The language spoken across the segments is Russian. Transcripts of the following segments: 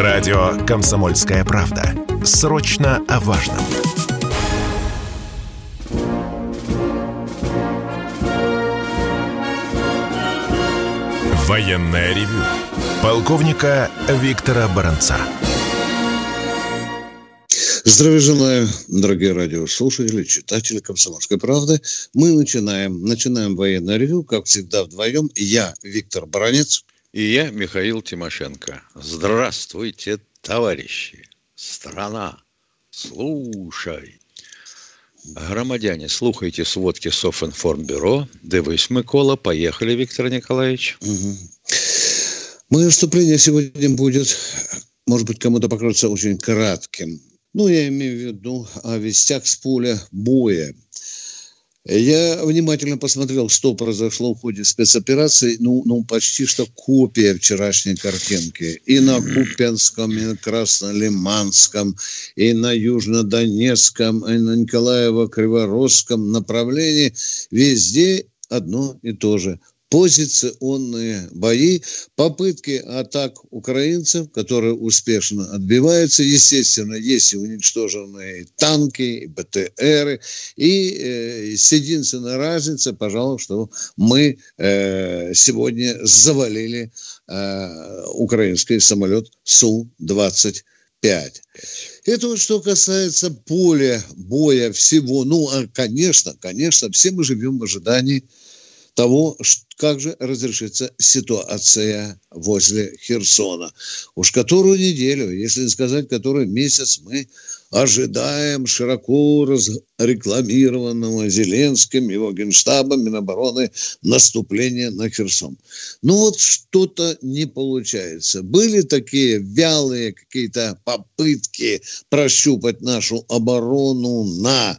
Радио «Комсомольская правда». Срочно о важном. Военное ревю. Полковника Виктора Баранца. Здравия желаю, дорогие радиослушатели, читатели «Комсомольской правды». Мы начинаем. Начинаем военное ревю, как всегда, вдвоем. Я, Виктор Баранец. И я, Михаил Тимошенко. Здравствуйте, товарищи. Страна, слушай. Громадяне, слухайте сводки Софинформбюро. Дивись, Микола. Поехали, Виктор Николаевич. Угу. Мое выступление сегодня будет, может быть, кому-то покажется очень кратким. Ну, я имею в виду о вестях с поля боя. Я внимательно посмотрел, что произошло в ходе спецоперации. Ну, ну почти что копия вчерашней картинки. И на Купенском, и на Краснолиманском, и на Южнодонецком, и на Николаево-Криворожском направлении. Везде одно и то же позиционные бои, попытки атак украинцев, которые успешно отбиваются. Естественно, есть и уничтоженные танки, и БТРы. И э, единственная разница, пожалуй, что мы э, сегодня завалили э, украинский самолет Су-25. Это вот что касается поля боя всего. Ну, а, конечно, конечно, все мы живем в ожидании того, как же разрешится ситуация возле Херсона. Уж которую неделю, если не сказать который месяц, мы ожидаем широко рекламированного Зеленским, его генштабом, Минобороны наступления на Херсон. Ну вот что-то не получается. Были такие вялые какие-то попытки прощупать нашу оборону на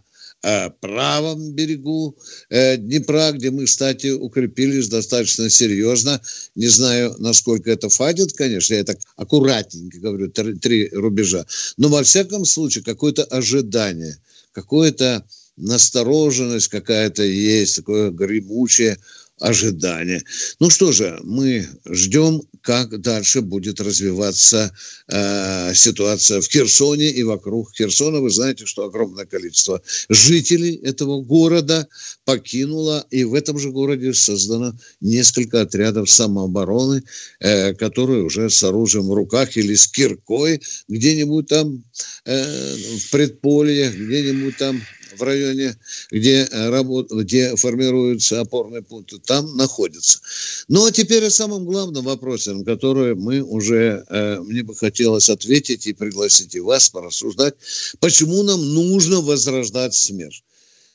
правом берегу э, Днепра, где мы, кстати, укрепились достаточно серьезно. Не знаю, насколько это фадит, конечно, я так аккуратненько говорю, три, рубежа. Но во всяком случае, какое-то ожидание, какое-то настороженность какая-то есть, такое гремучее ожидания. Ну что же, мы ждем, как дальше будет развиваться э, ситуация в Херсоне и вокруг Херсона. Вы знаете, что огромное количество жителей этого города покинуло, и в этом же городе создано несколько отрядов самообороны, э, которые уже с оружием в руках или с киркой где-нибудь там э, в предполье, где-нибудь там в районе, где, э, работ, где формируются опорные пункты, там находятся. Ну, а теперь о самом главном вопросе, на который мы уже, э, мне бы хотелось ответить и пригласить и вас порассуждать, почему нам нужно возрождать смерть.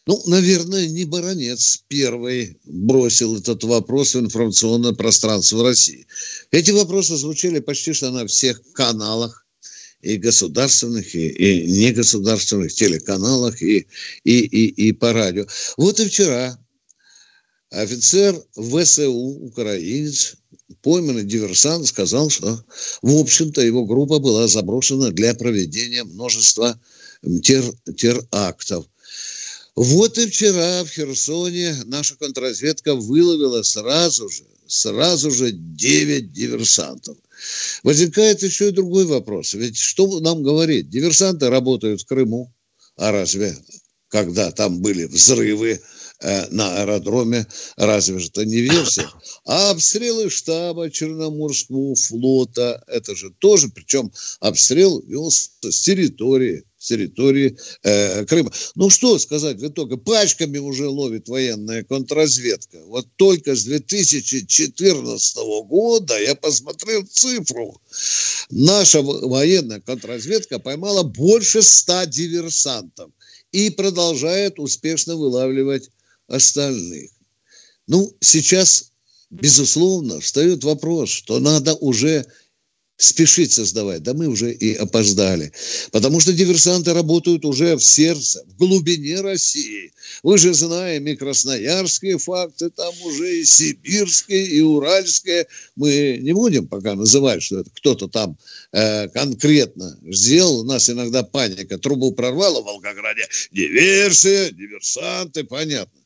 Ну, наверное, не Баранец первый бросил этот вопрос в информационное пространство России. Эти вопросы звучали почти что на всех каналах и государственных, и, и негосударственных телеканалах, и, и, и, и по радио. Вот и вчера офицер ВСУ, украинец, пойманный диверсант, сказал, что, в общем-то, его группа была заброшена для проведения множества тер, терактов. Вот и вчера в Херсоне наша контрразведка выловила сразу же, сразу же 9 диверсантов. Возникает еще и другой вопрос. Ведь что нам говорить? Диверсанты работают в Крыму. А разве когда там были взрывы э, на аэродроме, разве это не версия? А обстрелы штаба Черноморского флота, это же тоже, причем обстрел велся с территории территории э, Крыма. Ну что сказать в итоге, пачками уже ловит военная контрразведка. Вот только с 2014 года я посмотрел цифру. Наша военная контрразведка поймала больше 100 диверсантов и продолжает успешно вылавливать остальных. Ну, сейчас, безусловно, встает вопрос, что надо уже спешить создавать. Да мы уже и опоздали. Потому что диверсанты работают уже в сердце, в глубине России. Вы же знаем и красноярские факты, там уже и сибирские, и уральские. Мы не будем пока называть, что это кто-то там э, конкретно сделал. У нас иногда паника. Трубу прорвало в Волгограде. Диверсия, диверсанты, понятно.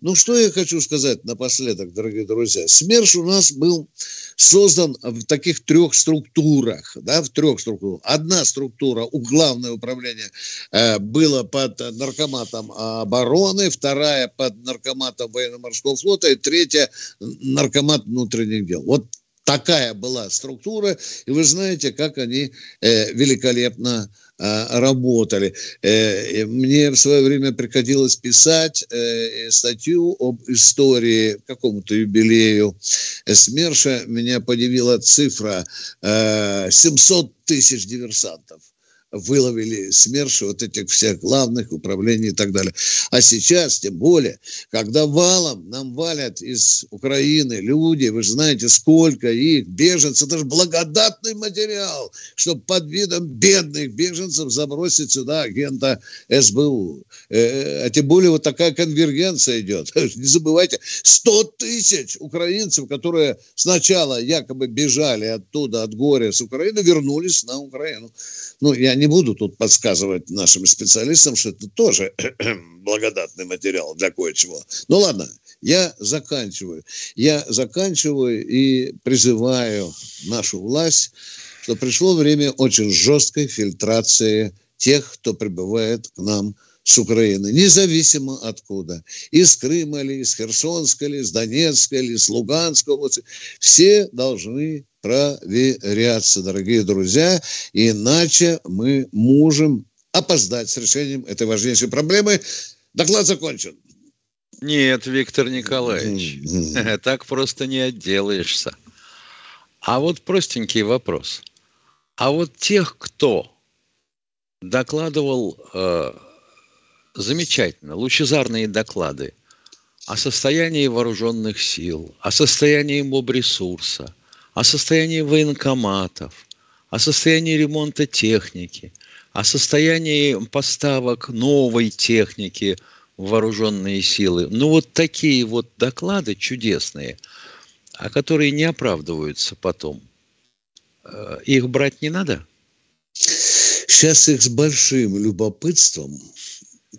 Ну, что я хочу сказать напоследок, дорогие друзья. СМЕРШ у нас был создан в таких трех структурах, да, в трех структурах. Одна структура, у главное управление, э, было под наркоматом обороны, вторая под наркоматом военно-морского флота и третья наркомат внутренних дел. Вот такая была структура, и вы знаете, как они э, великолепно э, работали. Э, мне в свое время приходилось писать э, статью об истории какому-то юбилею СМЕРШа. Меня подивила цифра э, 700 тысяч диверсантов выловили СМЕРШи вот этих всех главных управлений и так далее. А сейчас, тем более, когда валом нам валят из Украины люди, вы же знаете, сколько их, беженцев, это же благодатный материал, чтобы под видом бедных беженцев забросить сюда агента СБУ. Э, а тем более вот такая конвергенция идет. Не забывайте, 100 тысяч украинцев, которые сначала якобы бежали оттуда, от горя с Украины, вернулись на Украину. Ну, я не буду тут подсказывать нашим специалистам, что это тоже благодатный материал для кое-чего. Ну ладно, я заканчиваю. Я заканчиваю и призываю нашу власть, что пришло время очень жесткой фильтрации тех, кто прибывает к нам с Украины, независимо откуда. Из Крыма ли, из Херсонска ли, из Донецка ли, из Луганской области. Все должны проверяться, дорогие друзья, иначе мы можем опоздать с решением этой важнейшей проблемы. Доклад закончен. Нет, Виктор Николаевич, так просто не отделаешься. А вот простенький вопрос. А вот тех, кто докладывал э, замечательно, лучезарные доклады о состоянии вооруженных сил, о состоянии моб-ресурса, о состоянии военкоматов, о состоянии ремонта техники, о состоянии поставок новой техники в вооруженные силы. Ну вот такие вот доклады чудесные, а которые не оправдываются потом. Э, их брать не надо? Сейчас их с большим любопытством,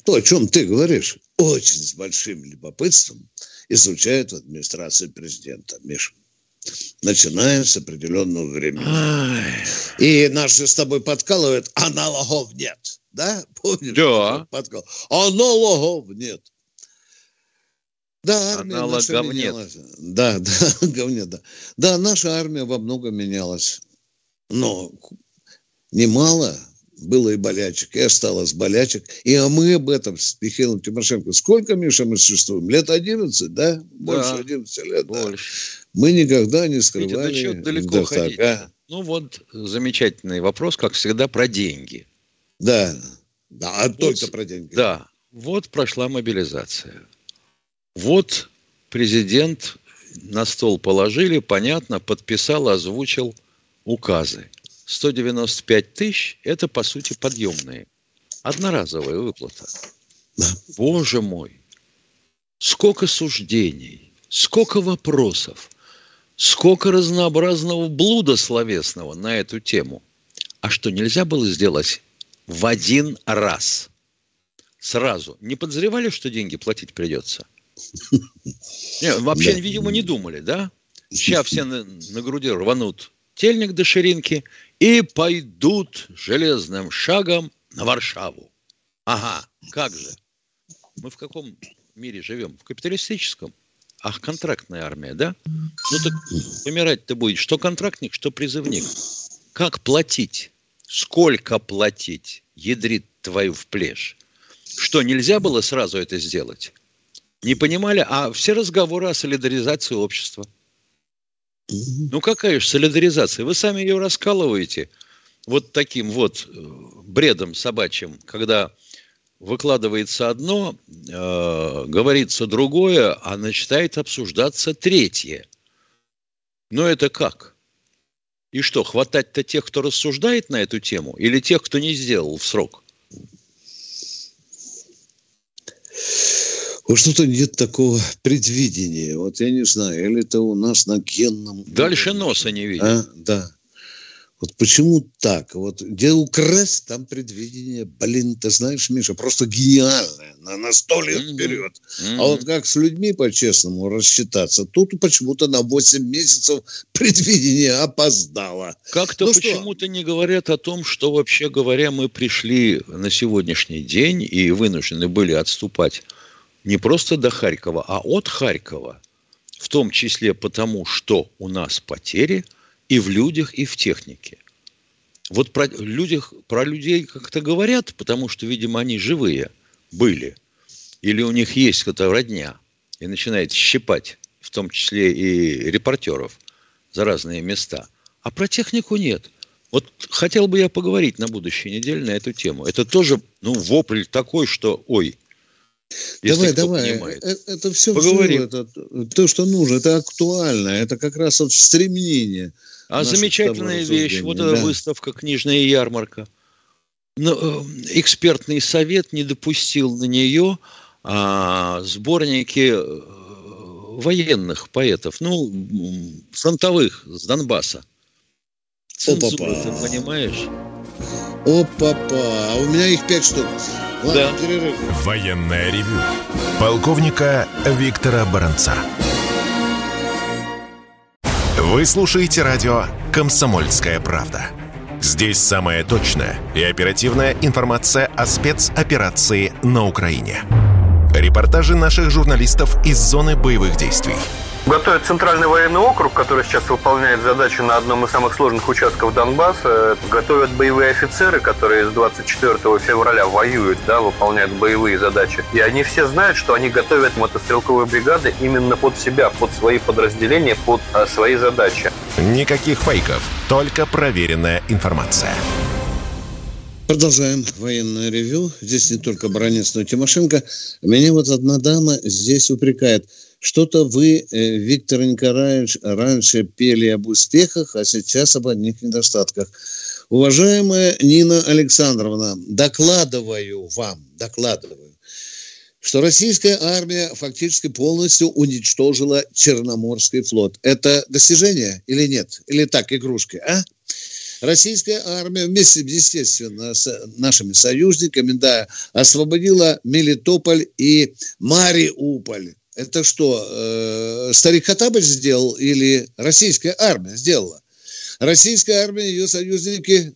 то, о чем ты говоришь, очень с большим любопытством изучают в администрации президента, Миша начиная с определенного времени. Ай. И же с тобой подкалывает, а налогов нет. Да? Помнишь? Да. Подкал? А налогов нет. Да, армия Аналогов наша менялась. Нет. Да, да, говнет, да. Да, наша армия во многом менялась. Но немало было и болячек, и осталось болячек. И а мы об этом с Михаилом Тимошенко. Сколько, Миша, мы существуем? Лет 11, да? Больше да, 11 лет, больше. да. Мы никогда не скрывали. Видите, да далеко ходить. А? Ну вот замечательный вопрос, как всегда, про деньги. Да, да, а вот, только про деньги. Да, вот прошла мобилизация. Вот президент на стол положили, понятно, подписал, озвучил указы. 195 тысяч – это, по сути, подъемные. Одноразовая выплата. Да. Боже мой! Сколько суждений, сколько вопросов, сколько разнообразного блуда словесного на эту тему. А что, нельзя было сделать в один раз? Сразу. Не подозревали, что деньги платить придется? Не, вообще, да. видимо, не думали, да? Сейчас все на, на груди рванут тельник до ширинки и пойдут железным шагом на Варшаву. Ага, как же? Мы в каком мире живем? В капиталистическом. Ах, контрактная армия, да? Ну так помирать-то будет что контрактник, что призывник. Как платить? Сколько платить? Ядрит твою в плешь. Что, нельзя было сразу это сделать? Не понимали? А все разговоры о солидаризации общества – ну какая же солидаризация? Вы сами ее раскалываете вот таким вот э, бредом собачьим, когда выкладывается одно, э, говорится другое, а начинает обсуждаться третье. Но это как? И что, хватать-то тех, кто рассуждает на эту тему, или тех, кто не сделал в срок? Вот что-то нет такого предвидения. Вот я не знаю, или это у нас на генном... Дальше носа не видит. А? Да. Вот почему так? Вот где украсть, там предвидение. Блин, ты знаешь, Миша, просто гениальное. На, на сто лет mm-hmm. вперед. Mm-hmm. А вот как с людьми по-честному рассчитаться? Тут почему-то на 8 месяцев предвидение опоздало. Как-то ну почему-то не говорят о том, что вообще говоря, мы пришли на сегодняшний день и вынуждены были отступать не просто до Харькова, а от Харькова. В том числе потому, что у нас потери – и в людях, и в технике. Вот про, людях, про людей как-то говорят, потому что, видимо, они живые были. Или у них есть какая-то родня. И начинает щипать, в том числе и репортеров, за разные места. А про технику нет. Вот хотел бы я поговорить на будущей неделе на эту тему. Это тоже, ну, вопль такой, что, ой, давай, давай. Понимает. Это, это все, Поговорим. это, то, что нужно, это актуально, это как раз вот стремление – а замечательная вещь, вот эта да. выставка «Книжная ярмарка». Но, э, экспертный совет не допустил на нее а, сборники э, военных поэтов, ну, фронтовых, с Донбасса. Цензура, ты понимаешь? Опа-па, а у меня их пять штук. Ладно, да. перерыв. Военная ревю. Полковника Виктора Баранца. Вы слушаете радио «Комсомольская правда». Здесь самая точная и оперативная информация о спецоперации на Украине. Репортажи наших журналистов из зоны боевых действий – Готовят Центральный военный округ, который сейчас выполняет задачу на одном из самых сложных участков Донбасса. Готовят боевые офицеры, которые с 24 февраля воюют, да, выполняют боевые задачи. И они все знают, что они готовят мотострелковые бригады именно под себя, под свои подразделения, под а, свои задачи. Никаких фейков, только проверенная информация. Продолжаем военное ревю. Здесь не только Баранец, но и Тимошенко. Меня вот одна дама здесь упрекает – что-то вы, э, Виктор Николаевич, раньше пели об успехах, а сейчас об одних недостатках. Уважаемая Нина Александровна, докладываю вам, докладываю, что российская армия фактически полностью уничтожила Черноморский флот. Это достижение или нет? Или так, игрушки, а? Российская армия вместе, естественно, с нашими союзниками, да, освободила Мелитополь и Мариуполь. Это что, э, старик Хатабыч сделал или российская армия сделала? Российская армия, ее союзники,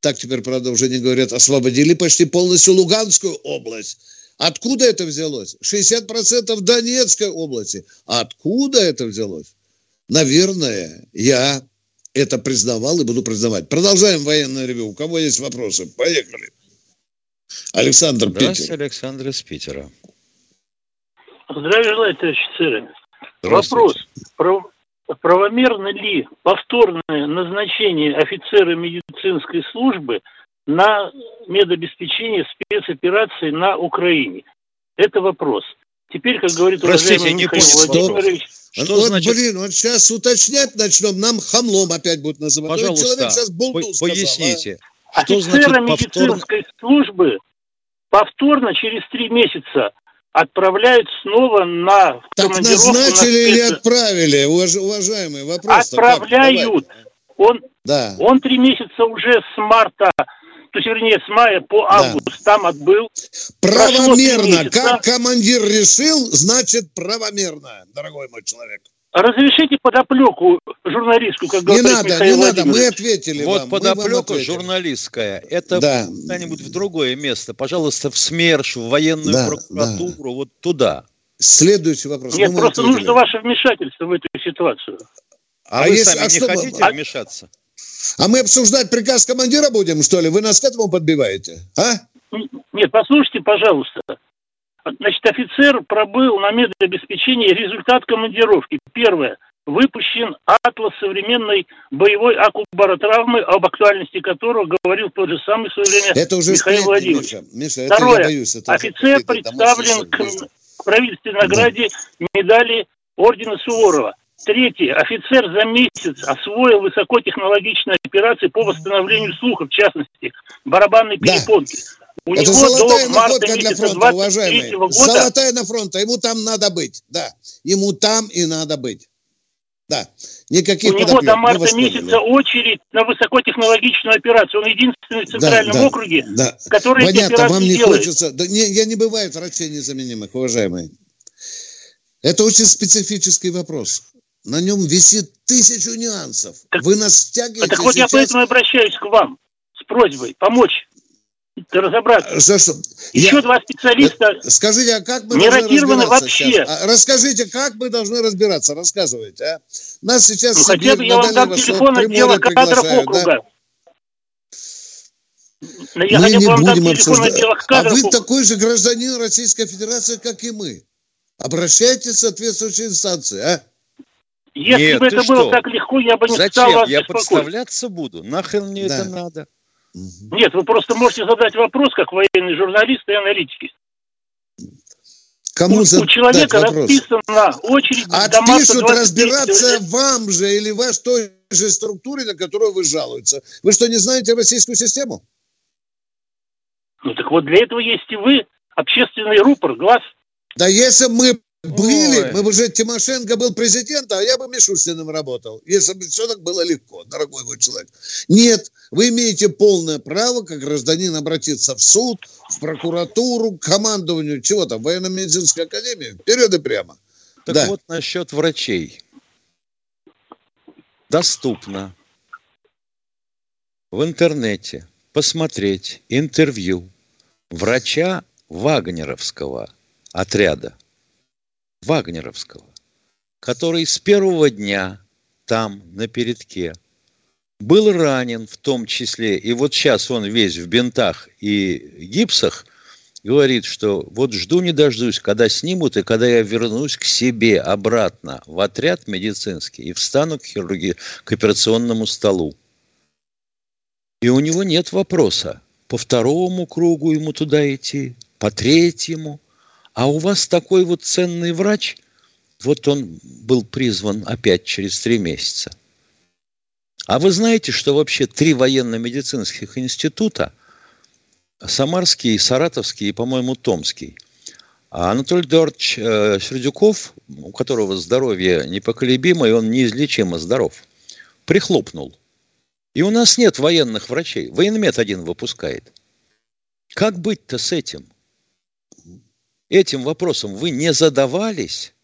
так теперь, правда, уже не говорят, освободили почти полностью Луганскую область. Откуда это взялось? 60% Донецкой области. Откуда это взялось? Наверное, я это признавал и буду признавать. Продолжаем военное ревю. У кого есть вопросы? Поехали. Александр Здравствуйте, Питер. Александр из Питера. Здравия желаю, товарищ офицеры. Вопрос. Правомерно ли повторное назначение офицера медицинской службы на медобеспечение спецоперации на Украине? Это вопрос. Теперь, как говорит Простите, уважаемый Михаил не Владимирович... Что, что вот, значит? блин, вот сейчас уточнять начнем, нам хамлом опять будут называть. Пожалуйста, человек сейчас по- сказал, поясните. А? Что Офицера значит медицинской службы повторно через три месяца отправляют снова на Так назначили на или отправили, уважаемый вопрос? Отправляют. Он, да. он три месяца уже с марта, то есть, вернее, с мая по август да. там отбыл. Правомерно. Как командир решил, значит правомерно, дорогой мой человек. Разрешите подоплеку журналистскую, как говорит Не надо, Михаил не надо, мы ответили Вот вам, подоплека журналистская, это да. куда-нибудь в другое место. Пожалуйста, в СМЕРШ, в военную да, прокуратуру, да. вот туда. Следующий вопрос. Нет, ну, просто ответили. нужно ваше вмешательство в эту ситуацию. А, а вы если, сами а не что, хотите а... вмешаться? А мы обсуждать приказ командира будем, что ли? Вы нас к этому подбиваете, а? Нет, послушайте, пожалуйста. Значит, офицер пробыл на медобеспечении результат командировки. Первое. Выпущен атлас современной боевой акубаротравмы, об актуальности которого говорил тот же самый в свое время это уже Михаил Владимирович. Миша, Миша, это Второе. Боюсь, это офицер представлен к правительственной награде да. медали ордена Суворова. Третье. Офицер за месяц освоил высокотехнологичные операции по восстановлению слуха, в частности, барабанной перепонки. Да. У Это золотая находка для фронта, уважаемый. Года... Золотая на фронта. Ему там надо быть. Да. Ему там и надо быть. Да, никаких У него до марта месяца очередь на высокотехнологичную операцию. Он единственный в Центральном да, да, округе, да. который Понятно, эти вам не делает. хочется... Да, не, я не бывает врачей незаменимых, уважаемые. Это очень специфический вопрос. На нем висит тысячу нюансов. Так, Вы нас стягиваете Так вот сейчас... я поэтому обращаюсь к вам с просьбой помочь разобраться. За что? Еще я... два специалиста Скажите, а как мы не ротированы вообще? А, расскажите, как мы должны разбираться? Рассказывайте, а? Нас сейчас ну, хотя бы я вам дам телефон отдела кадров округа. Да? Я мы не будем обсуждать. А вы такой же гражданин Российской Федерации, как и мы. Обращайтесь в соответствующие инстанции, а? Если Нет, бы это что? было так легко, я бы не Зачем? стал вас Я подставляться буду. Нахрен мне да. это надо? Нет, вы просто можете задать вопрос, как военный журналист и аналитики. Кому у, у человека расписана очередь А пишут разбираться вам же или ваш той же структуре, на которую вы жалуются. Вы что, не знаете российскую систему? Ну так вот для этого есть и вы, общественный рупор, глаз. Да если мы были, Ой. мы бы уже Тимошенко был президентом, а я бы Мишустиным работал, если бы все так было легко, дорогой мой человек. Нет, вы имеете полное право, как гражданин, обратиться в суд, в прокуратуру, к командованию, чего там, военно-медицинской академии, вперед и прямо. Так да. вот насчет врачей. Доступно в интернете посмотреть интервью врача Вагнеровского отряда Вагнеровского, который с первого дня там, на передке, был ранен в том числе, и вот сейчас он весь в бинтах и гипсах, говорит, что вот жду не дождусь, когда снимут, и когда я вернусь к себе обратно в отряд медицинский и встану к хирургии, к операционному столу. И у него нет вопроса, по второму кругу ему туда идти, по третьему – а у вас такой вот ценный врач, вот он был призван опять через три месяца. А вы знаете, что вообще три военно-медицинских института, Самарский, Саратовский и, по-моему, Томский, а Анатолий Эдуардович э, Сердюков, у которого здоровье непоколебимо, и он неизлечимо здоров, прихлопнул. И у нас нет военных врачей. Военмед один выпускает. Как быть-то с этим? этим вопросом вы не задавались?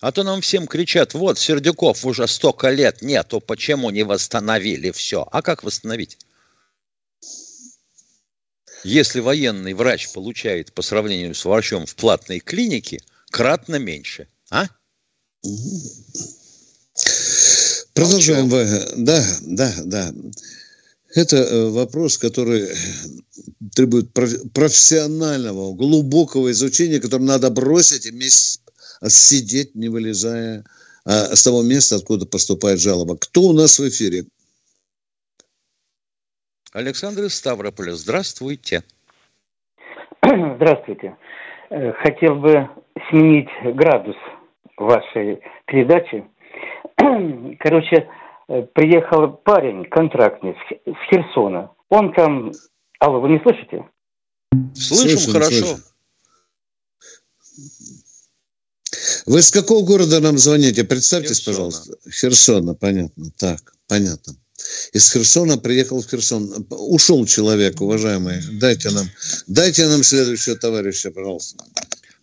А то нам всем кричат, вот, Сердюков уже столько лет нету, почему не восстановили все? А как восстановить? Если военный врач получает по сравнению с врачом в платной клинике кратно меньше, а? Продолжаем. Да, да, да. Это э, вопрос, который требует профессионального, глубокого изучения, который надо бросить и месяц сидеть, не вылезая а, с того места, откуда поступает жалоба. Кто у нас в эфире? Александр из Ставрополя. Здравствуйте. Здравствуйте. Э, хотел бы сменить градус вашей передачи. Короче, Э, приехал парень, контрактный, с Херсона. Он там... Алло, вы не слышите? Слышим, слышим хорошо. Слышим. Вы с какого города нам звоните? Представьтесь, Херсона. пожалуйста. Херсона, понятно. Так, понятно. Из Херсона приехал в Херсон. Ушел человек, уважаемый. Дайте нам, дайте нам следующего товарища, пожалуйста.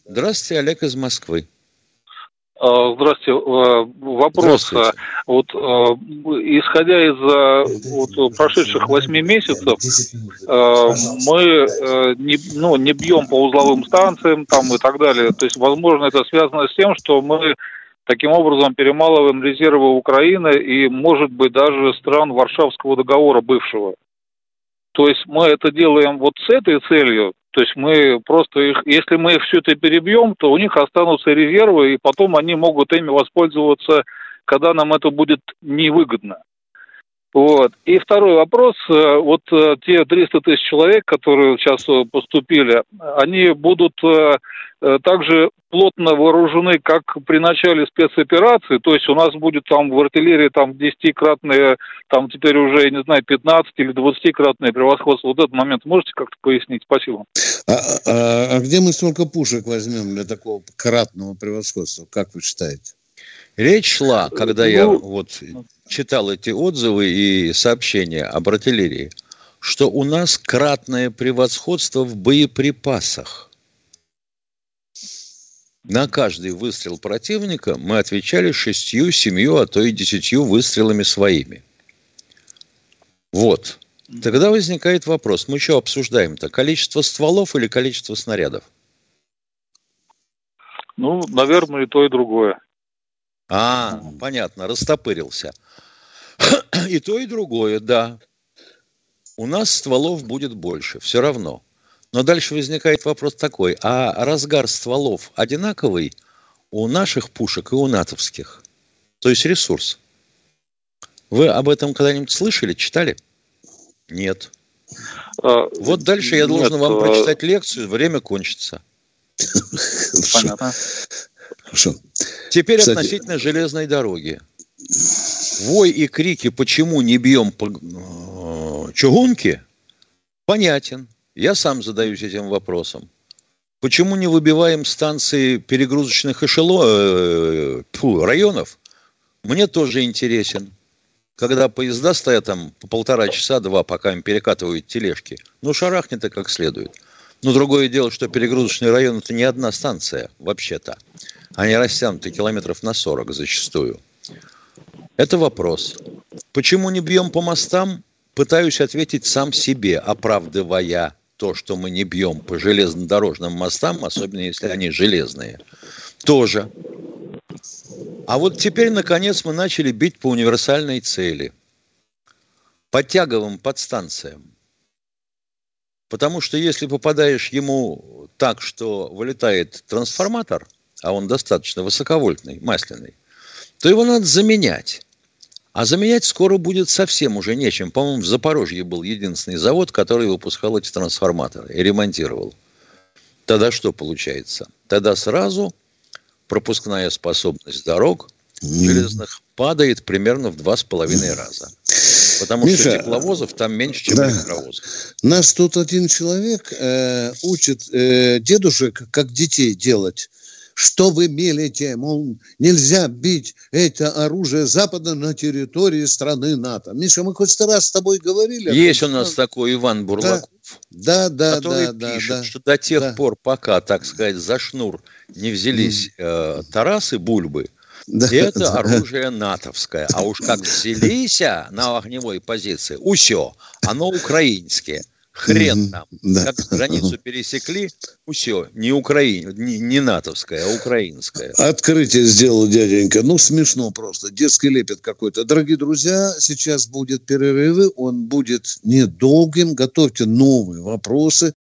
Здравствуйте, Олег из Москвы. А, здравствуйте. А, вопрос. Здравствуйте. Вот, а, исходя из вот, прошедших восьми месяцев, мы не, ну, не бьем по узловым станциям там, и так далее. То есть, возможно, это связано с тем, что мы таким образом перемалываем резервы Украины и, может быть, даже стран Варшавского договора бывшего. То есть мы это делаем вот с этой целью, то есть мы просто их, если мы все это перебьем, то у них останутся резервы, и потом они могут ими воспользоваться, когда нам это будет невыгодно. Вот. И второй вопрос. Э, вот э, те 300 тысяч человек, которые сейчас э, поступили, они будут также плотно вооружены, как при начале спецоперации. То есть у нас будет там в артиллерии там 10-кратные, там теперь уже, я не знаю, 15 или 20-кратное превосходство. Вот этот момент можете как-то пояснить? Спасибо. А, а, а где мы столько пушек возьмем для такого кратного превосходства? Как вы считаете? Речь шла, когда я ну, вот читал эти отзывы и сообщения об артиллерии, что у нас кратное превосходство в боеприпасах. На каждый выстрел противника мы отвечали шестью, семью, а то и десятью выстрелами своими. Вот. Тогда возникает вопрос, мы что обсуждаем-то? Количество стволов или количество снарядов? Ну, наверное, и то, и другое. А, понятно, растопырился. И то, и другое, да. У нас стволов будет больше, все равно. Но дальше возникает вопрос такой, а разгар стволов одинаковый у наших пушек и у натовских? То есть ресурс. Вы об этом когда-нибудь слышали, читали? Нет. А, вот дальше я должен нет, вам а... прочитать лекцию, время кончится. Понятно. Хорошо. Теперь Кстати... относительно железной дороги. Вой и крики, почему не бьем по э, чугунке, понятен. Я сам задаюсь этим вопросом. Почему не выбиваем станции перегрузочных эшело... э, фу, районов? Мне тоже интересен. Когда поезда стоят там по полтора часа, два, пока им перекатывают тележки, ну, шарахнет как следует. Но другое дело, что перегрузочный район – это не одна станция, вообще-то. Они растянуты километров на 40 зачастую. Это вопрос. Почему не бьем по мостам? Пытаюсь ответить сам себе, оправдывая то, что мы не бьем по железнодорожным мостам, особенно если они железные. Тоже. А вот теперь, наконец, мы начали бить по универсальной цели. По тяговым подстанциям. Потому что если попадаешь ему так, что вылетает трансформатор, а он достаточно высоковольтный, масляный, то его надо заменять. А заменять скоро будет совсем уже нечем. По-моему, в Запорожье был единственный завод, который выпускал эти трансформаторы и ремонтировал. Тогда что получается? Тогда сразу пропускная способность дорог железных падает примерно в два с половиной раза. Потому Миша, что тепловозов там меньше, чем да. электровозов. Нас тут один человек э, учит э, дедушек, как детей делать что вы мелите, мол, нельзя бить это оружие Запада на территории страны НАТО. Миша, мы хоть раз с тобой говорили? Есть у нас такой Иван Бурлаков. Да, да, который да, пишет, да, что до тех да. пор, пока, так сказать, за шнур не взялись э, Тарасы Бульбы, да, это да. оружие натовское. А уж как взялись на огневой позиции, усё, оно украинское. Хрен там. Да. Как границу пересекли, все, не Украина, не, не натовская, а украинская. Открытие сделал дяденька. Ну, смешно просто. Детский лепет какой-то. Дорогие друзья, сейчас будет перерывы. Он будет недолгим. Готовьте новые вопросы.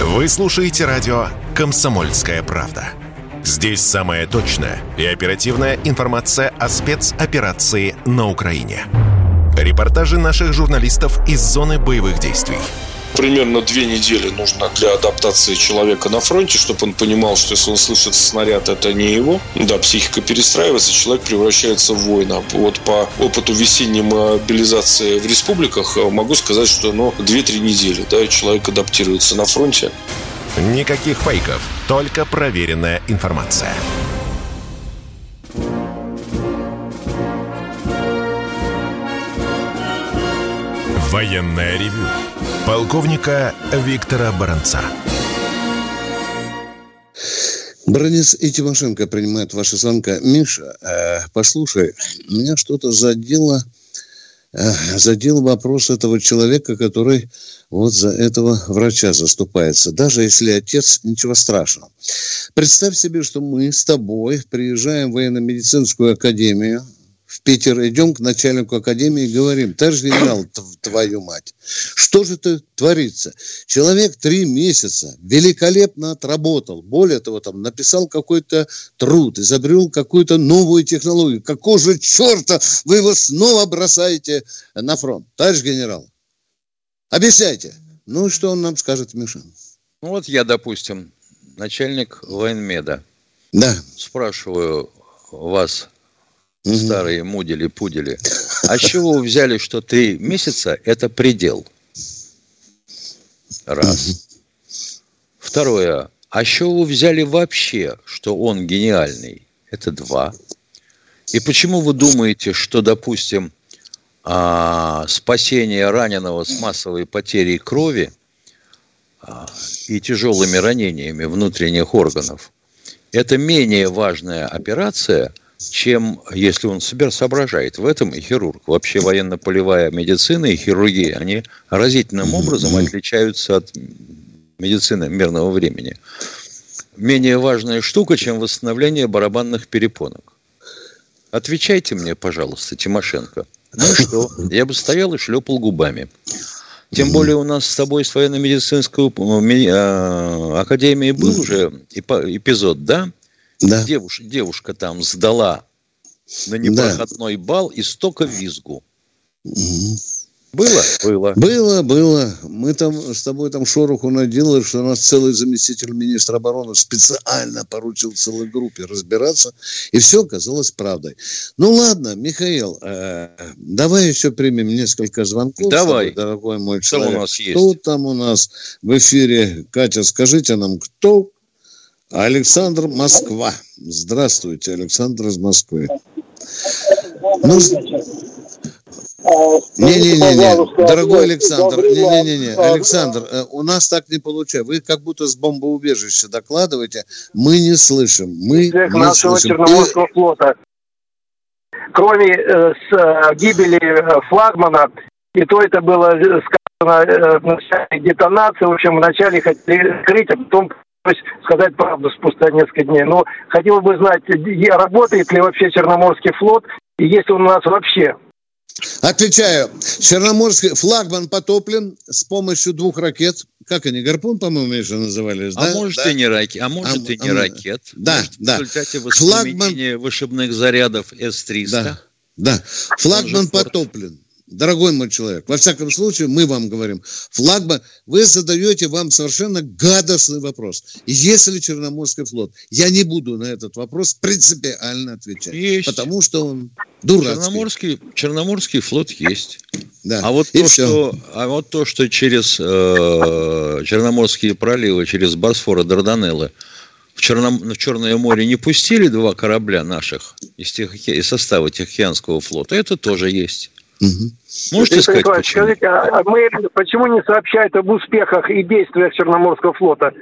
Вы слушаете радио «Комсомольская правда». Здесь самая точная и оперативная информация о спецоперации на Украине. Репортажи наших журналистов из зоны боевых действий – примерно две недели нужно для адаптации человека на фронте, чтобы он понимал, что если он слышит снаряд, это не его. Да, психика перестраивается, человек превращается в воина. Вот по опыту весенней мобилизации в республиках э, могу сказать, что ну, 2-3 недели да, человек адаптируется на фронте. Никаких фейков, только проверенная информация. Военная ревю Полковника Виктора Баранца. Бронец и Тимошенко принимают ваши звонка. Миша, э, послушай, меня что-то задело, задел вопрос этого человека, который вот за этого врача заступается. Даже если отец, ничего страшного. Представь себе, что мы с тобой приезжаем в военно-медицинскую академию, в Питер, идем к начальнику академии и говорим, товарищ генерал, твою мать, что же это творится? Человек три месяца великолепно отработал, более того, там написал какой-то труд, изобрел какую-то новую технологию. Какого же черта вы его снова бросаете на фронт? Товарищ генерал, объясняйте. Ну, что он нам скажет, Миша? Ну, вот я, допустим, начальник военмеда. Да. Спрашиваю вас, угу. старые мудили-пудели. А с чего вы взяли, что три месяца – это предел? Раз. Угу. Второе. А с чего вы взяли вообще, что он гениальный? Это два. И почему вы думаете, что, допустим, а, спасение раненого с массовой потерей крови а, и тяжелыми ранениями внутренних органов – это менее важная операция, чем если он себя соображает. В этом и хирург. Вообще военно-полевая медицина и хирургия, они разительным образом отличаются от медицины мирного времени. Менее важная штука, чем восстановление барабанных перепонок. Отвечайте мне, пожалуйста, Тимошенко. Ну что, я бы стоял и шлепал губами. Тем более у нас с тобой с военно-медицинской э, академией был уже эпизод, да? Да. Девуш, девушка там сдала на непроходной да. бал и столько визгу. Угу. Было? Было. Было, было. Мы там с тобой там шороху наделали, что у нас целый заместитель министра обороны специально поручил целой группе разбираться, и все оказалось правдой. Ну ладно, Михаил, э, давай еще примем несколько звонков. Давай. Тобой, дорогой мой человек. Что у нас есть? Кто там у нас в эфире? Катя, скажите нам, кто? Александр Москва. Здравствуйте, Александр из Москвы. Ну, не-не-не, дорогой Александр, не-не-не, Александр, э, у нас так не получается. Вы как будто с бомбоубежища докладываете, мы не слышим. Мы не нашего слышим. Черноморского флота. Кроме э, с э, гибели э, флагмана, и то это было сказано э, в начале детонации, в общем, вначале хотели скрыть, а потом сказать правду спустя несколько дней. Но хотел бы знать, работает ли вообще Черноморский флот, и есть он у нас вообще. Отвечаю. Черноморский флагман потоплен с помощью двух ракет. Как они, гарпун, по-моему, еще назывались, а да? Может да? и не раки, а может а, и не а, ракет. Да, может, да. В результате Флагман... вышибных зарядов С-300. Да, да. Флагман потоплен дорогой мой человек, во всяком случае, мы вам говорим, флагман, вы задаете вам совершенно гадостный вопрос. Есть ли Черноморский флот? Я не буду на этот вопрос принципиально отвечать. Есть. Потому что он дурацкий. Черноморский, Черноморский флот есть. Да. А, вот то, что, а вот то, что через э, Черноморские проливы, через Босфор и Дарданеллы в, Черном, в Черное море не пустили два корабля наших из, тех, из состава Тихоокеанского флота, это тоже есть. Угу. Можете сказать, почему? Скажите, а мы почему не сообщают об успехах и действиях Черноморского флота?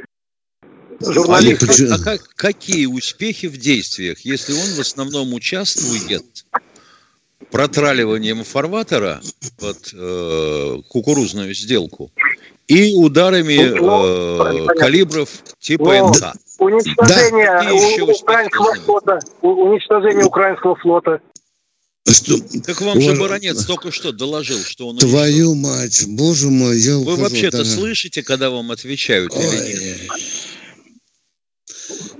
Журналисты. А, а как, какие успехи в действиях, если он в основном участвует протраливанием фарватера под э, кукурузную сделку и ударами ну, э, калибров типа Но... МК? Уничтожение, да. у, украинского флота, уничтожение украинского флота. Что? Так вам же баронец только что доложил, что он... Твою уничтожил. мать, боже мой, я Вы вообще-то да. слышите, когда вам отвечают Ой. или нет?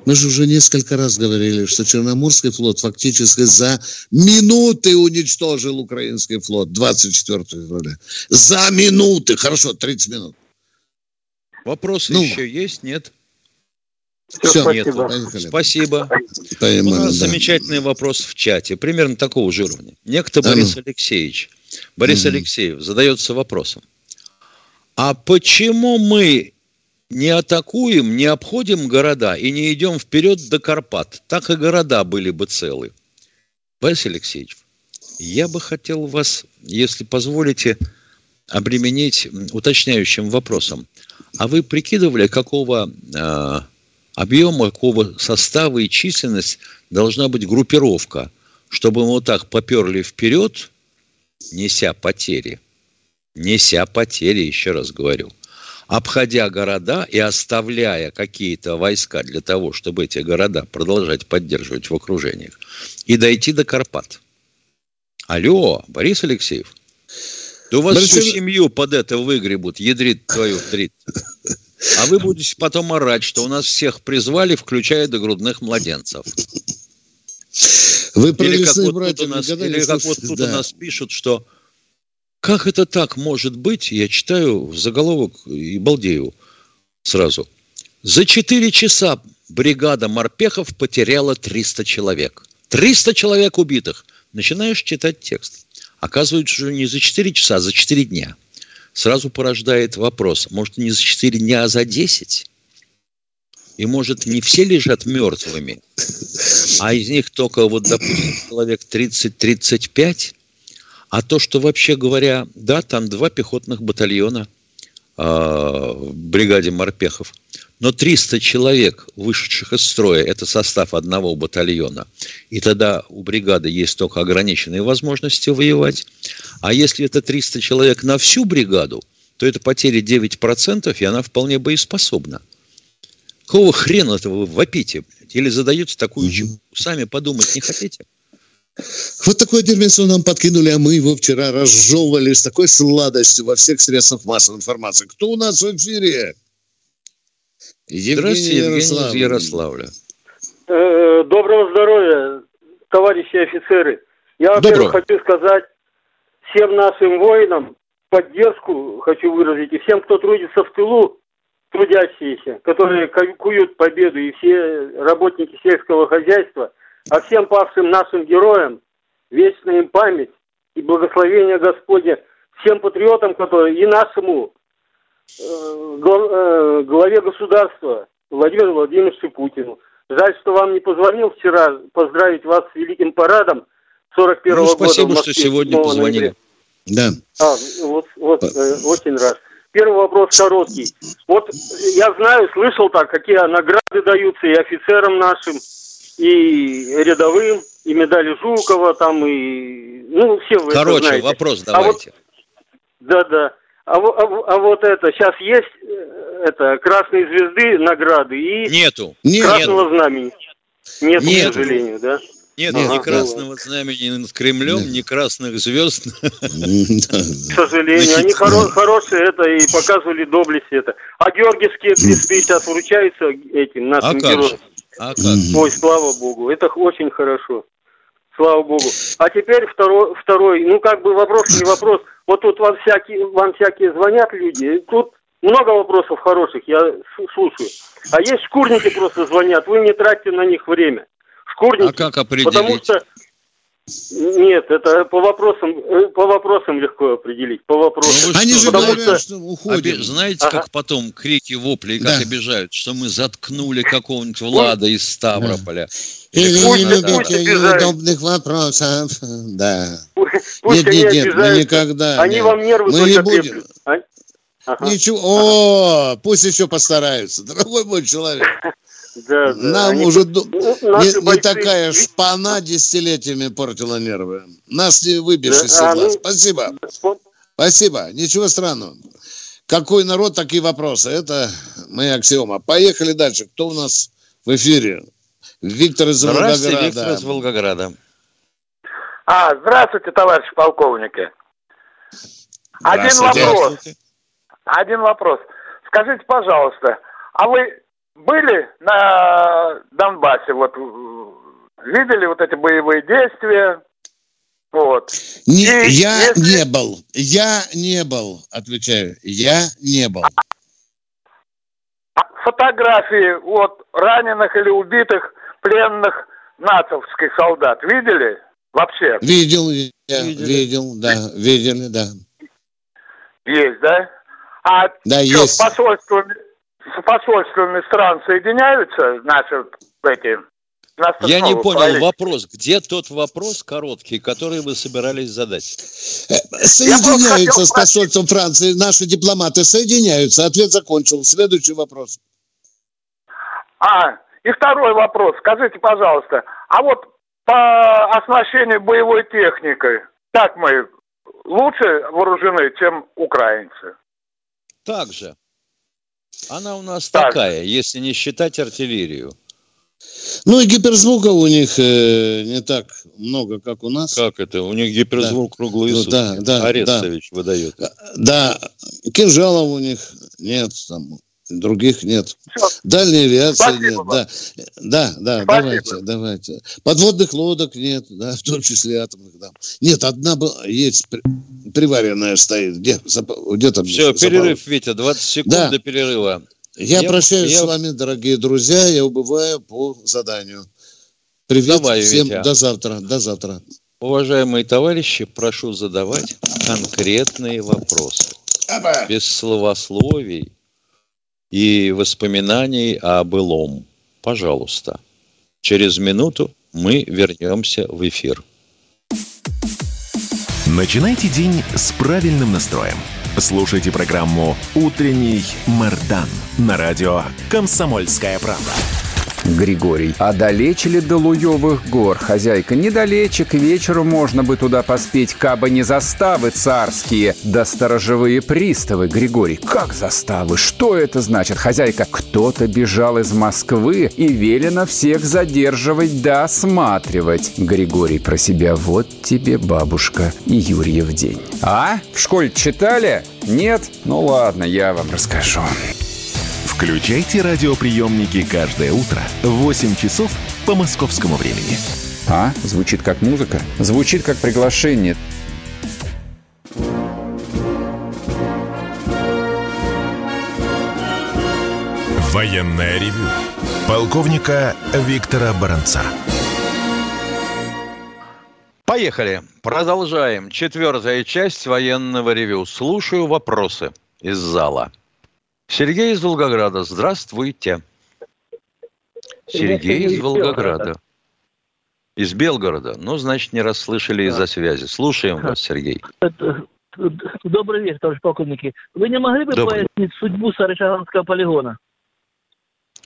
Мы же уже несколько раз говорили, что Черноморский флот фактически за минуты уничтожил украинский флот 24 февраля. За минуты. Хорошо, 30 минут. Вопросы ну, еще есть? Нет? Все, спасибо. Нет. Спасибо. У нас да. замечательный вопрос в чате, примерно такого же уровня. Некто да. Борис Алексеевич, Борис mm Алексеев задается вопросом. А почему мы не атакуем, не обходим города и не идем вперед до Карпат? Так и города были бы целы. Борис Алексеевич, я бы хотел вас, если позволите, обременить уточняющим вопросом. А вы прикидывали, какого э, объема, какого состава и численность должна быть группировка, чтобы мы вот так поперли вперед, неся потери, неся потери, еще раз говорю, обходя города и оставляя какие-то войска для того, чтобы эти города продолжать поддерживать в окружениях, и дойти до Карпат. Алло, Борис Алексеев, да у вас Борис... всю семью под это выгребут, ядрит твою дрит. А вы будете потом орать, что у нас всех призвали, включая до грудных младенцев. Вы или как вот братья, тут, у нас, или как вот тут да. у нас пишут, что как это так может быть? Я читаю в заголовок и балдею сразу. За 4 часа бригада морпехов потеряла 300 человек. 300 человек убитых. Начинаешь читать текст. Оказывается, что не за 4 часа, а за 4 дня сразу порождает вопрос, может, не за 4 дня, а за 10? И, может, не все лежат мертвыми, а из них только, вот, допустим, человек 30-35, а то, что вообще говоря, да, там два пехотных батальона э, в бригаде морпехов, но 300 человек, вышедших из строя, это состав одного батальона, и тогда у бригады есть только ограниченные возможности воевать, а если это 300 человек на всю бригаду, то это потери 9%, и она вполне боеспособна. Какого хрена это вы вопите? Или задаете такую угу. Сами подумать не хотите? Вот такое дерьмецо нам подкинули, а мы его вчера разжевывали с такой сладостью во всех средствах массовой информации. Кто у нас в эфире? Евгений Здравствуйте, Евгений из Ярославля. Э, доброго здоровья, товарищи офицеры. Я, во-первых, хочу сказать всем нашим воинам поддержку хочу выразить и всем, кто трудится в тылу, трудящиеся, которые куют победу, и все работники сельского хозяйства, а всем павшим нашим героям вечная им память и благословение Господня, всем патриотам, которые и нашему главе государства Владимиру Владимировичу Путину. Жаль, что вам не позвонил вчера поздравить вас с великим парадом 41 -го ну, спасибо, года. Спасибо, что сегодня позвонили. Да. А, вот, вот э, очень рад. Первый вопрос короткий. Вот я знаю, слышал так, какие награды даются и офицерам нашим, и рядовым, и медали Жукова там, и... Ну, все вы Короче, это знаете. вопрос давайте. да, да. А, а, а вот это, сейчас есть э, это Красной Звезды награды и Нету. Красного Нету. Знамени. Нет, Нету. к сожалению, да? Нет ага. ни красного знамени над Кремлем, ни красных звезд. К сожалению, они хоро- хорошие это и показывали доблесть это. А георгиевские кресты сейчас вручаются этим нашим а героям. А как? Ой, слава богу, это очень хорошо. Слава богу. А теперь второй, второй, ну как бы вопрос не вопрос. Вот тут вам всякие, вам всякие звонят люди. Тут много вопросов хороших, я слушаю. А есть шкурники просто звонят, вы не тратьте на них время шкурники. А как определить? Потому что нет, это по вопросам, э, по вопросам легко определить. По вопросам. Ну, Они же говорят, что, что уходим. Оби... Знаете, ага. как потом крики, вопли, как да. обижают, что мы заткнули какого-нибудь Влада из Ставрополя. Да. Или не любите неудобных вопросов. Да. Пусть нет, нет, нет, мы никогда. Они нет. вам нервы мы не будем. А? Ага. Ничего. О, пусть еще постараются, дорогой мой человек. Да, да. Нам Они... уже ну, не, не такая шпана десятилетиями портила нервы. Нас не выбьешь да, из седла. Ну... Спасибо. Спасибо. Ничего странного. Какой народ, такие вопросы. Это моя аксиома. Поехали дальше. Кто у нас в эфире? Виктор из Волгограда. Виктор из Волгограда. А, здравствуйте, товарищ полковники. Один вопрос. Один вопрос. Скажите, пожалуйста, а вы были на Донбассе, вот видели вот эти боевые действия, вот. Не, И я если... не был, я не был, отвечаю, я не был. А фотографии вот раненых или убитых пленных нацовских солдат видели вообще? Видел, я видели. видел, да, видели, да. Есть, да? А да, что, есть. посольство с посольствами стран соединяются наши эти я не понял вопрос. Где тот вопрос короткий, который вы собирались задать? Соединяются с посольством Франции. Наши дипломаты соединяются. Ответ закончил. Следующий вопрос. А, и второй вопрос. Скажите, пожалуйста, а вот по оснащению боевой техникой, как мы лучше вооружены, чем украинцы? Так же. Она у нас так. такая, если не считать артиллерию. Ну и гиперзвука у них э, не так много, как у нас. Как это? У них гиперзвук да. круглые ну, сутки. Да, да, Арестович да. выдает. Да, кинжалов у них нет, там, других нет. Все. Дальней авиации Спасибо нет. Да, да, да давайте, давайте. Подводных лодок нет, да, в том числе атомных. Да. Нет, одна была, есть приваренная стоит. Где, где там? Все, перерыв, Витя, 20 секунд да. до перерыва. Я, я прощаюсь я... с вами, дорогие друзья. Я убываю по заданию. Привет Давай, всем. Витя. До завтра. До завтра. Уважаемые товарищи, прошу задавать конкретные вопросы. Без словословий и воспоминаний о былом. Пожалуйста. Через минуту мы вернемся в эфир. Начинайте день с правильным настроем. Слушайте программу «Утренний Мардан» на радио «Комсомольская правда». Григорий. А далече ли до Луевых гор, хозяйка? Недалече, к вечеру можно бы туда поспеть, кабы не заставы царские, да сторожевые приставы, Григорий. Как заставы? Что это значит, хозяйка? Кто-то бежал из Москвы и велено всех задерживать да осматривать. Григорий про себя. Вот тебе, бабушка, и Юрьев день. А? В школе читали? Нет? Ну ладно, я вам расскажу. Включайте радиоприемники каждое утро в 8 часов по московскому времени. А? Звучит как музыка? Звучит как приглашение. Военная ревю. Полковника Виктора Баранца. Поехали. Продолжаем. Четвертая часть военного ревю. Слушаю вопросы из зала. Сергей из Волгограда. Здравствуйте. Сергей из Волгограда. Из Белгорода. Ну, значит, не расслышали из-за связи. Слушаем вас, Сергей. Добрый вечер, товарищ полковники. Вы не могли бы Добрый. пояснить судьбу Сарышаганского полигона?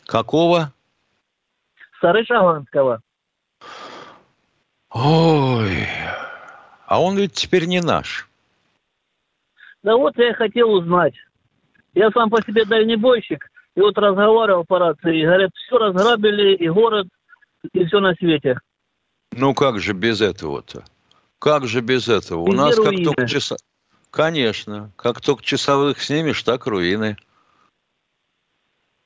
Какого? Сарышаганского. Ой, а он ведь теперь не наш. Да вот я хотел узнать. Я сам по себе дальнебойщик, и вот разговаривал по рации, и говорят, все разграбили, и город, и все на свете. Ну как же без этого-то? Как же без этого? У нас руины. как только часа... Конечно. Как только часовых снимешь, так руины.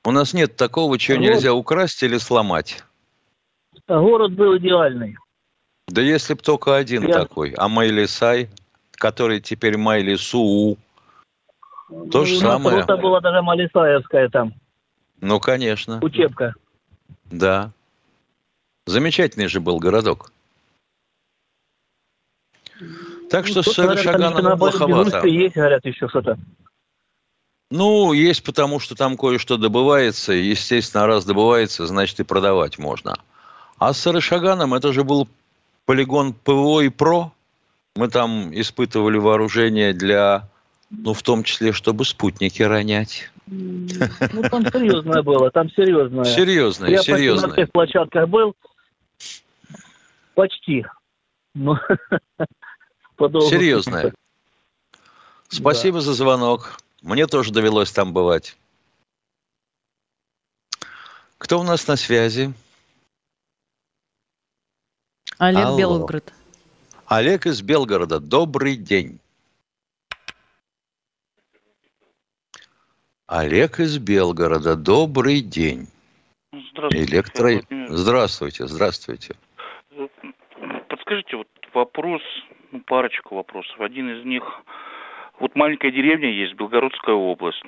У нас нет такого, чего а нельзя украсть или сломать. А город был идеальный. Да если б только один Я... такой. А Майли Сай, который теперь Майли Суу. То же самое. Просто была даже Малисаевская там. Ну, конечно. Учебка. Да. Замечательный же был городок. Так что ну, с Шаганом плоховато. Есть, говорят, еще что-то. Ну, есть потому, что там кое-что добывается. И, естественно, раз добывается, значит и продавать можно. А с Сарышаганом это же был полигон ПВО и ПРО. Мы там испытывали вооружение для ну, в том числе, чтобы спутники ронять. Ну, там серьезное было, там серьезное. Серьезное, Я серьезное. Я на всех площадках был. Почти. Ну, серьезное. Спасибо да. за звонок. Мне тоже довелось там бывать. Кто у нас на связи? Олег Алло. Белгород. Олег из Белгорода. Добрый день. Олег из Белгорода. Добрый день. Здравствуйте. Электро... Здравствуйте, здравствуйте. Подскажите, вот вопрос, ну, парочку вопросов. Один из них, вот маленькая деревня есть, Белгородская область.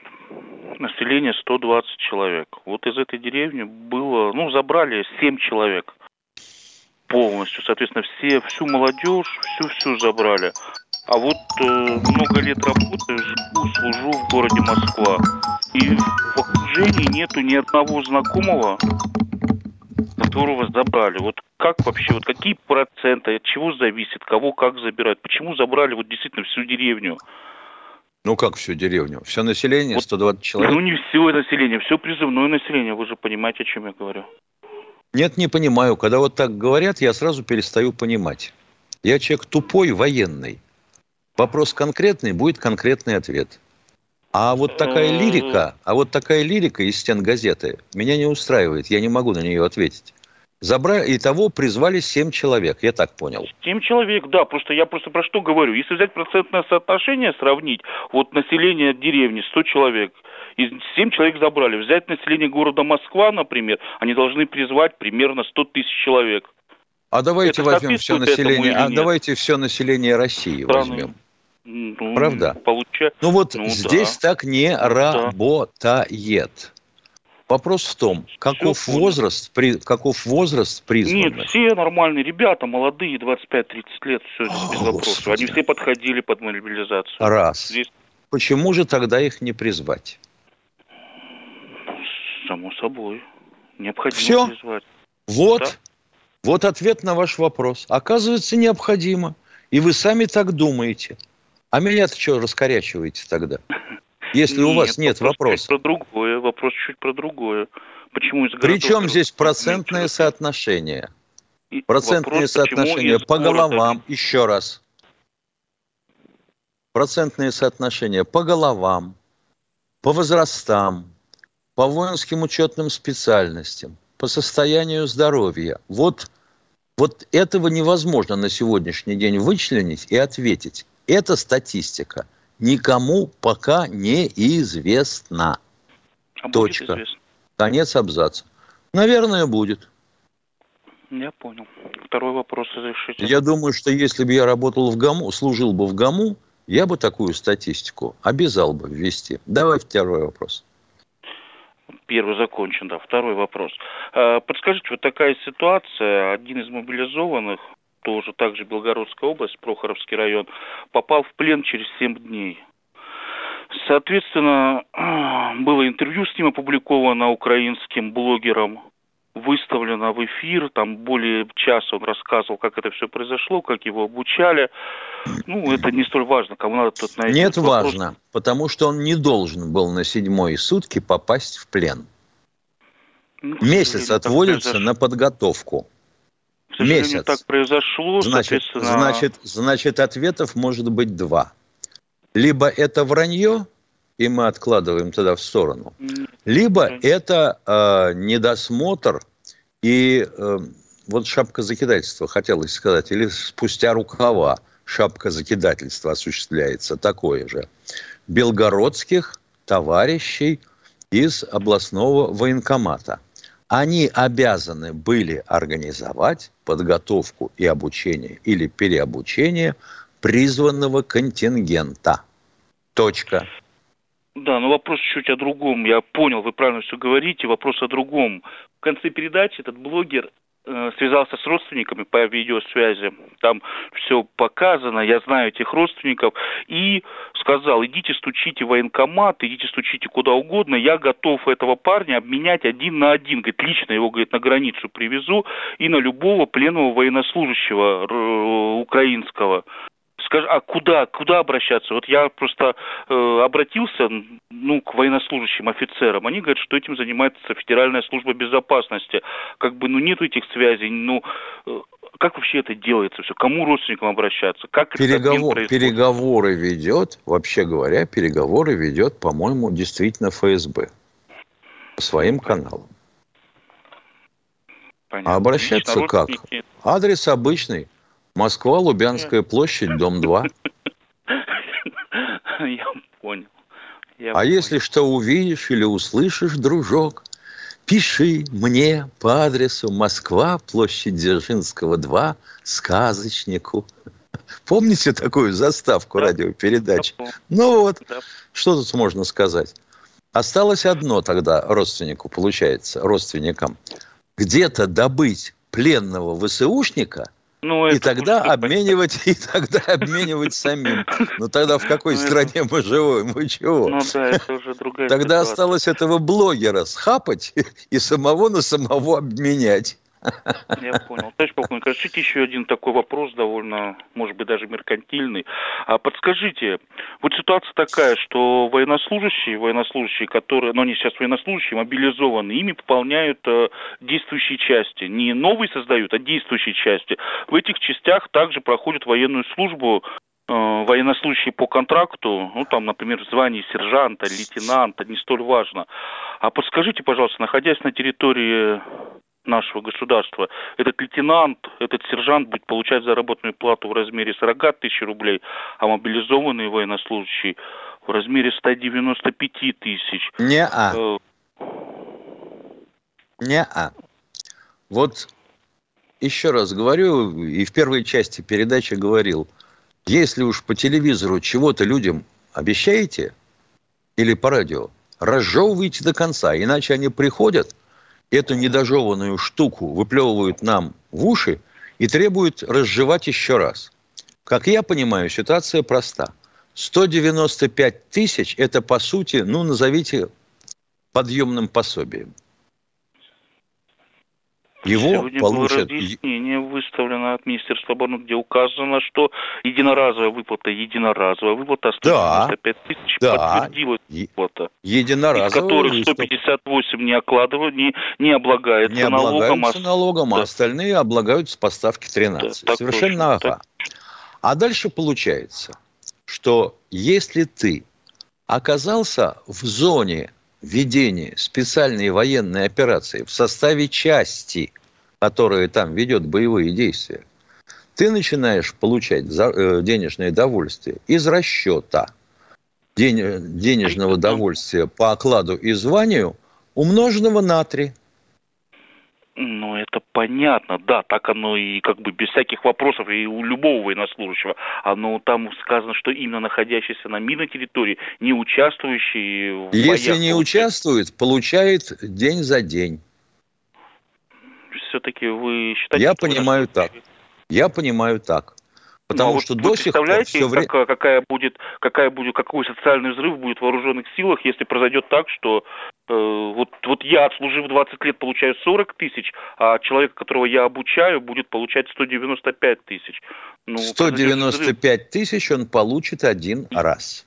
Население 120 человек. Вот из этой деревни было, ну, забрали 7 человек полностью. Соответственно, все, всю молодежь, всю-всю забрали. А вот э, много лет работаю, живу, служу в городе Москва. И в окружении нету ни одного знакомого, которого забрали. Вот как вообще, вот какие проценты, от чего зависит, кого как забирают, почему забрали вот действительно всю деревню? Ну как всю деревню? Все население, 120 вот, человек? Ну не все население, все призывное население, вы же понимаете, о чем я говорю. Нет, не понимаю. Когда вот так говорят, я сразу перестаю понимать. Я человек тупой, военный. Вопрос конкретный, будет конкретный ответ. А вот такая лирика, а вот такая лирика из стен газеты меня не устраивает. Я не могу на нее ответить. Забрали, и того призвали семь человек, я так понял. Семь человек, да, просто я просто про что говорю. Если взять процентное соотношение, сравнить, вот население деревни 100 человек, и 7 человек забрали. Взять население города Москва, например, они должны призвать примерно 100 тысяч человек. А давайте Это возьмем все население, а давайте все население России Страны. возьмем. Ну, Правда? Получа... Ну вот ну, здесь да. так не работает. Вопрос в том, каков возраст, при, каков возраст призванных? Нет, все нормальные ребята, молодые, 25-30 лет, все О, без вопросов. Они все подходили под мобилизацию. Раз. Здесь... Почему же тогда их не призвать? Само собой. Необходимо все? призвать. Вот. Да? Вот ответ на ваш вопрос. Оказывается, необходимо. И вы сами так думаете. А меня-то что раскорячиваете тогда? Если нет, у вас нет вопроса. про другое. Вопрос чуть про другое. Почему из Причем здесь процентное соотношение? Процентное вопрос, соотношение по головам. Еще раз. Процентное соотношение по головам, по возрастам, по воинским учетным специальностям, по состоянию здоровья. Вот, вот этого невозможно на сегодняшний день вычленить и ответить. Эта статистика никому пока не известна. А Точка. Известно? Конец абзаца. Наверное, будет. Я понял. Второй вопрос разрешите. Я думаю, что если бы я работал в ГАМУ, служил бы в ГАМУ, я бы такую статистику обязал бы ввести. Давай второй вопрос. Первый закончен, да. Второй вопрос. А, подскажите, вот такая ситуация. Один из мобилизованных, тоже также Белгородская область, Прохоровский район, попал в плен через 7 дней. Соответственно, было интервью с ним опубликовано украинским блогером выставлено в эфир, там более часа он рассказывал, как это все произошло, как его обучали. Ну, это не столь важно, кому надо тут найти. Нет, вопрос. важно, потому что он не должен был на седьмой сутки попасть в плен. Ну, Месяц отводится на подготовку. К Месяц. так произошло, значит, соответственно... Значит, значит, ответов может быть два. Либо это вранье, и мы откладываем тогда в сторону. Либо это э, недосмотр и э, вот шапка закидательства, хотелось сказать, или спустя рукава шапка закидательства осуществляется, такое же. Белгородских товарищей из областного военкомата. Они обязаны были организовать подготовку и обучение или переобучение призванного контингента. Точка. Да, но вопрос чуть о другом. Я понял, вы правильно все говорите. Вопрос о другом. В конце передачи этот блогер связался с родственниками по видеосвязи. Там все показано, я знаю этих родственников. И сказал, идите стучите в военкомат, идите стучите куда угодно. Я готов этого парня обменять один на один. Говорит, лично его, говорит, на границу привезу и на любого пленного военнослужащего э, украинского. Скажи, а куда, куда обращаться? Вот я просто э, обратился ну, к военнослужащим офицерам. Они говорят, что этим занимается Федеральная служба безопасности. Как бы, ну, нет этих связей. Ну, э, как вообще это делается все? Кому родственникам обращаться? Как Переговор, переговоры ведет, вообще говоря, переговоры ведет, по-моему, действительно ФСБ. По своим каналам. Понятно. А обращаться как? Адрес обычный – Москва, Лубянская площадь, дом 2. Я понял. Я а понял. если что увидишь или услышишь, дружок, пиши мне по адресу Москва, площадь Дзержинского, 2, сказочнику. Помните такую заставку да. радиопередач? Ну вот, да. что тут можно сказать? Осталось одно тогда родственнику, получается, родственникам. Где-то добыть пленного ВСУшника – ну, и тогда обменивать, и тогда обменивать самим. Ну тогда в какой ну, стране мы живем? Мы чего? Ну да, это уже другая Тогда осталось этого блогера схапать и самого на самого обменять. Я понял. Товарищ полковник, разрешите еще один такой вопрос, довольно, может быть, даже меркантильный. А подскажите, вот ситуация такая, что военнослужащие, военнослужащие, которые, ну, они сейчас военнослужащие, мобилизованы, ими пополняют э, действующие части. Не новые создают, а действующие части. В этих частях также проходят военную службу э, военнослужащие по контракту, ну, там, например, в звании сержанта, лейтенанта, не столь важно. А подскажите, пожалуйста, находясь на территории нашего государства, этот лейтенант, этот сержант будет получать заработную плату в размере 40 тысяч рублей, а мобилизованный военнослужащий в размере 195 тысяч. Не-а. Э... Не-а. Вот еще раз говорю, и в первой части передачи говорил, если уж по телевизору чего-то людям обещаете, или по радио, разжевывайте до конца, иначе они приходят – эту недожеванную штуку выплевывают нам в уши и требуют разжевать еще раз. Как я понимаю, ситуация проста. 195 тысяч – это, по сути, ну, назовите подъемным пособием. Его Сегодня получат... было разъяснение выставлено от Министерства обороны, где указано, что единоразовая выплата, единоразовая выплата 195 да, тысяч да. подтвердилась выплата. Единоразовая. Из которых 158 не, окладывают, не, не облагается не налогом. Не облагаются а... налогом, а да. остальные облагаются по ставке 13. Да, Совершенно точно, ага. А дальше получается, что если ты оказался в зоне ведения специальной военной операции в составе части, которая там ведет боевые действия, ты начинаешь получать э, денежное довольствие из расчета денежного довольствия по окладу и званию, умноженного на 3. Ну, понятно, да, так оно и как бы без всяких вопросов и у любого военнослужащего. Оно там сказано, что именно находящийся на мирной территории, не участвующий в Если боях, не участвует, получает день за день. Все-таки вы считаете... Я понимаю так. Я понимаю так. Потому ну, что вот до сих пор все время... какая будет, какая будет, какой социальный взрыв будет в вооруженных силах, если произойдет так, что э, вот, вот я, отслужив 20 лет, получаю 40 тысяч, а человек, которого я обучаю, будет получать 195 тысяч. Ну, 195 тысяч он получит один раз.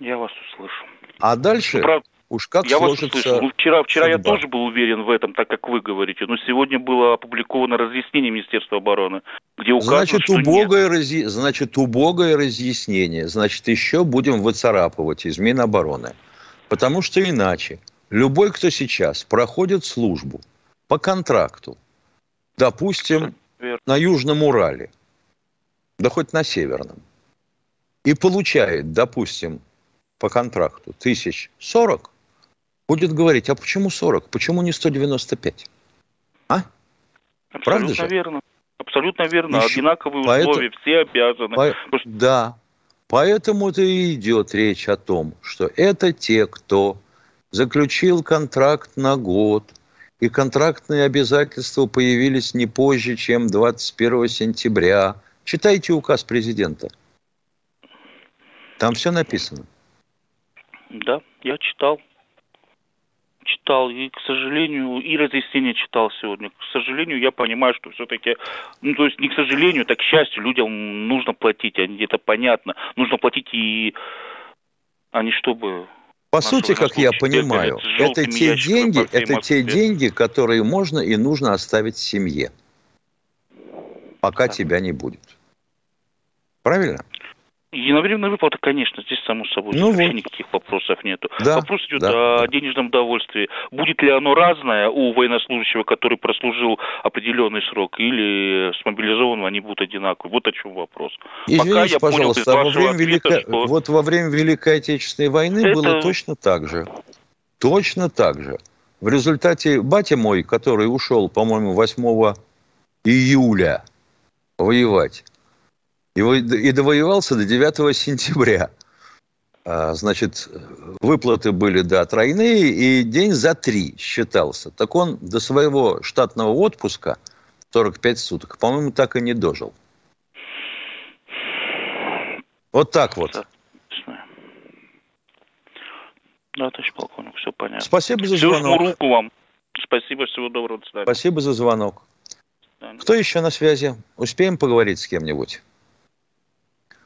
Я вас услышу. А дальше... Правда, Уж как я вас услышал. Ну, вчера, вчера я тоже был уверен в этом, так как вы говорите, но сегодня было опубликовано разъяснение Министерства обороны, где указано, значит, что убогое нет. Разъ... Значит, убогое разъяснение. Значит, еще будем выцарапывать из Минобороны. Потому что иначе любой, кто сейчас проходит службу по контракту, допустим, Верно. на Южном Урале, да хоть на Северном, и получает, допустим, по контракту тысяч сорок, будет говорить, а почему 40, почему не 195? А? Абсолютно Правда же? верно. Абсолютно верно. Еще... Одинаковые Поэтому... условия, все обязаны. По... Просто... Да. Поэтому-то и идет речь о том, что это те, кто заключил контракт на год, и контрактные обязательства появились не позже, чем 21 сентября. Читайте указ президента. Там все написано. Да, я читал читал, и, к сожалению, и разъяснение читал сегодня. К сожалению, я понимаю, что все-таки, ну, то есть не к сожалению, так к счастью, людям нужно платить, они это понятно. Нужно платить и, а не чтобы по сути, как я понимаю, это те деньги, это те деньги, которые можно и нужно оставить семье, пока да. тебя не будет. Правильно? Единовременная выплата, конечно, здесь само собой ну вообще вот. никаких вопросов нету. Да, Вопрос идет да, о да. денежном довольствии. Будет ли оно разное у военнослужащего, который прослужил определенный срок, или с мобилизованного они будут одинаковые? Вот о чем вопрос. Извините, Пока я пожалуйста, понял, во время ответа, Великой... что... вот во время Великой Отечественной войны Это... было точно так же. Точно так же. В результате батя мой, который ушел, по-моему, 8 июля воевать, и, довоевался до 9 сентября. А, значит, выплаты были, да, тройные, и день за три считался. Так он до своего штатного отпуска, 45 суток, по-моему, так и не дожил. Вот так вот. Да, товарищ полковник, все понятно. Спасибо за звонок. Всю руку вам. Спасибо, всего доброго. До Спасибо за звонок. Кто еще на связи? Успеем поговорить с кем-нибудь?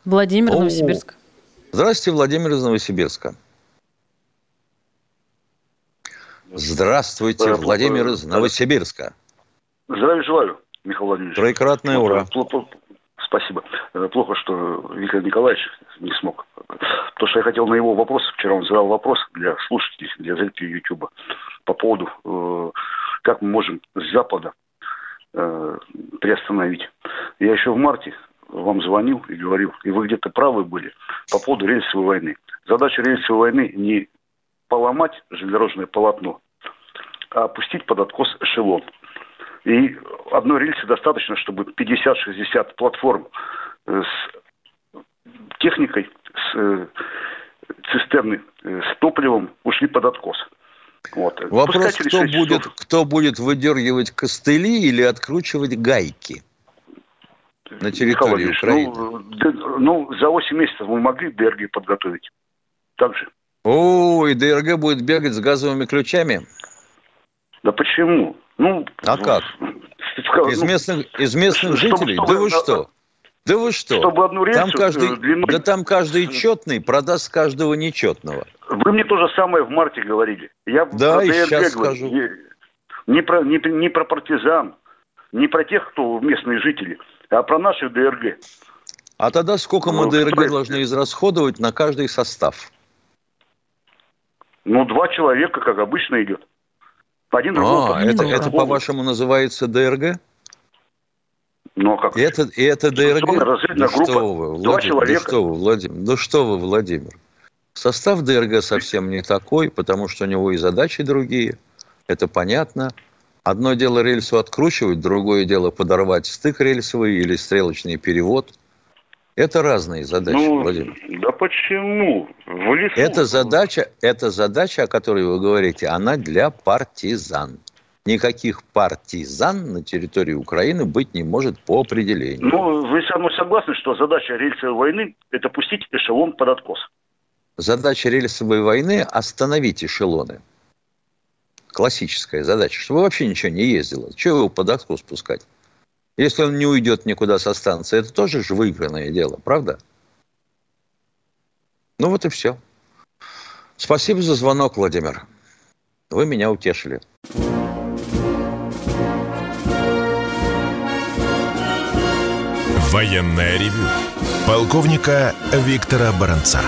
Владимир, О, Новосибирск. Здравствуйте, Владимир из Новосибирска. Здравствуйте, Владимир из Новосибирска. Здравия желаю, Михаил Владимирович. Троекратное ура. Спасибо. Э, плохо, что Виктор Николаевич не смог. То, что я хотел на его вопрос, вчера он задал вопрос для слушателей, для зрителей YouTube по поводу, э, как мы можем с Запада э, приостановить. Я еще в марте вам звонил и говорил, и вы где-то правы были по поводу рельсовой войны. Задача рельсовой войны не поломать железнодорожное полотно, а опустить под откос эшелон. И одной рельсы достаточно, чтобы 50-60 платформ э, с техникой, с э, цистерны э, с топливом ушли под откос. Вот. Вопрос, кто будет, кто будет выдергивать костыли или откручивать гайки? На территории Украины? Ну, ну, за 8 месяцев мы могли ДРГ подготовить. Так же. О, и ДРГ будет бегать с газовыми ключами? Да почему? Ну, а как? Из местных, из местных жителей? да вы что? Да вы что? Чтобы одну рельсу там каждый, длиной... Да там каждый четный продаст каждого нечетного. Вы мне то же самое в марте говорили. Я да, и сейчас говорю. скажу. Не про, не, не про партизан, не про тех, кто местные жители, а про наши ДРГ. А тогда сколько мы ну, ДРГ кто... должны израсходовать на каждый состав? Ну, два человека, как обычно, идет. Один а, это, это по-вашему называется ДРГ? Ну, а как? И это, и это ДРГ? Да что вы, Владимир, два человека. Да что вы, Владимир, да что вы, Владимир. Состав ДРГ совсем не такой, потому что у него и задачи другие. Это понятно. Одно дело рельсу откручивать, другое дело подорвать стык рельсовый или стрелочный перевод. Это разные задачи, ну, Владимир. Да почему? В лесу... Эта задача, эта задача, о которой вы говорите, она для партизан. Никаких партизан на территории Украины быть не может по определению. Ну, вы со мной согласны, что задача рельсовой войны – это пустить эшелон под откос? Задача рельсовой войны – остановить эшелоны. Классическая задача, чтобы вообще ничего не ездило. Чего его под откос спускать? Если он не уйдет никуда со станции, это тоже же выигранное дело, правда? Ну вот и все. Спасибо за звонок, Владимир. Вы меня утешили. Военная ревю. Полковника Виктора Баранца.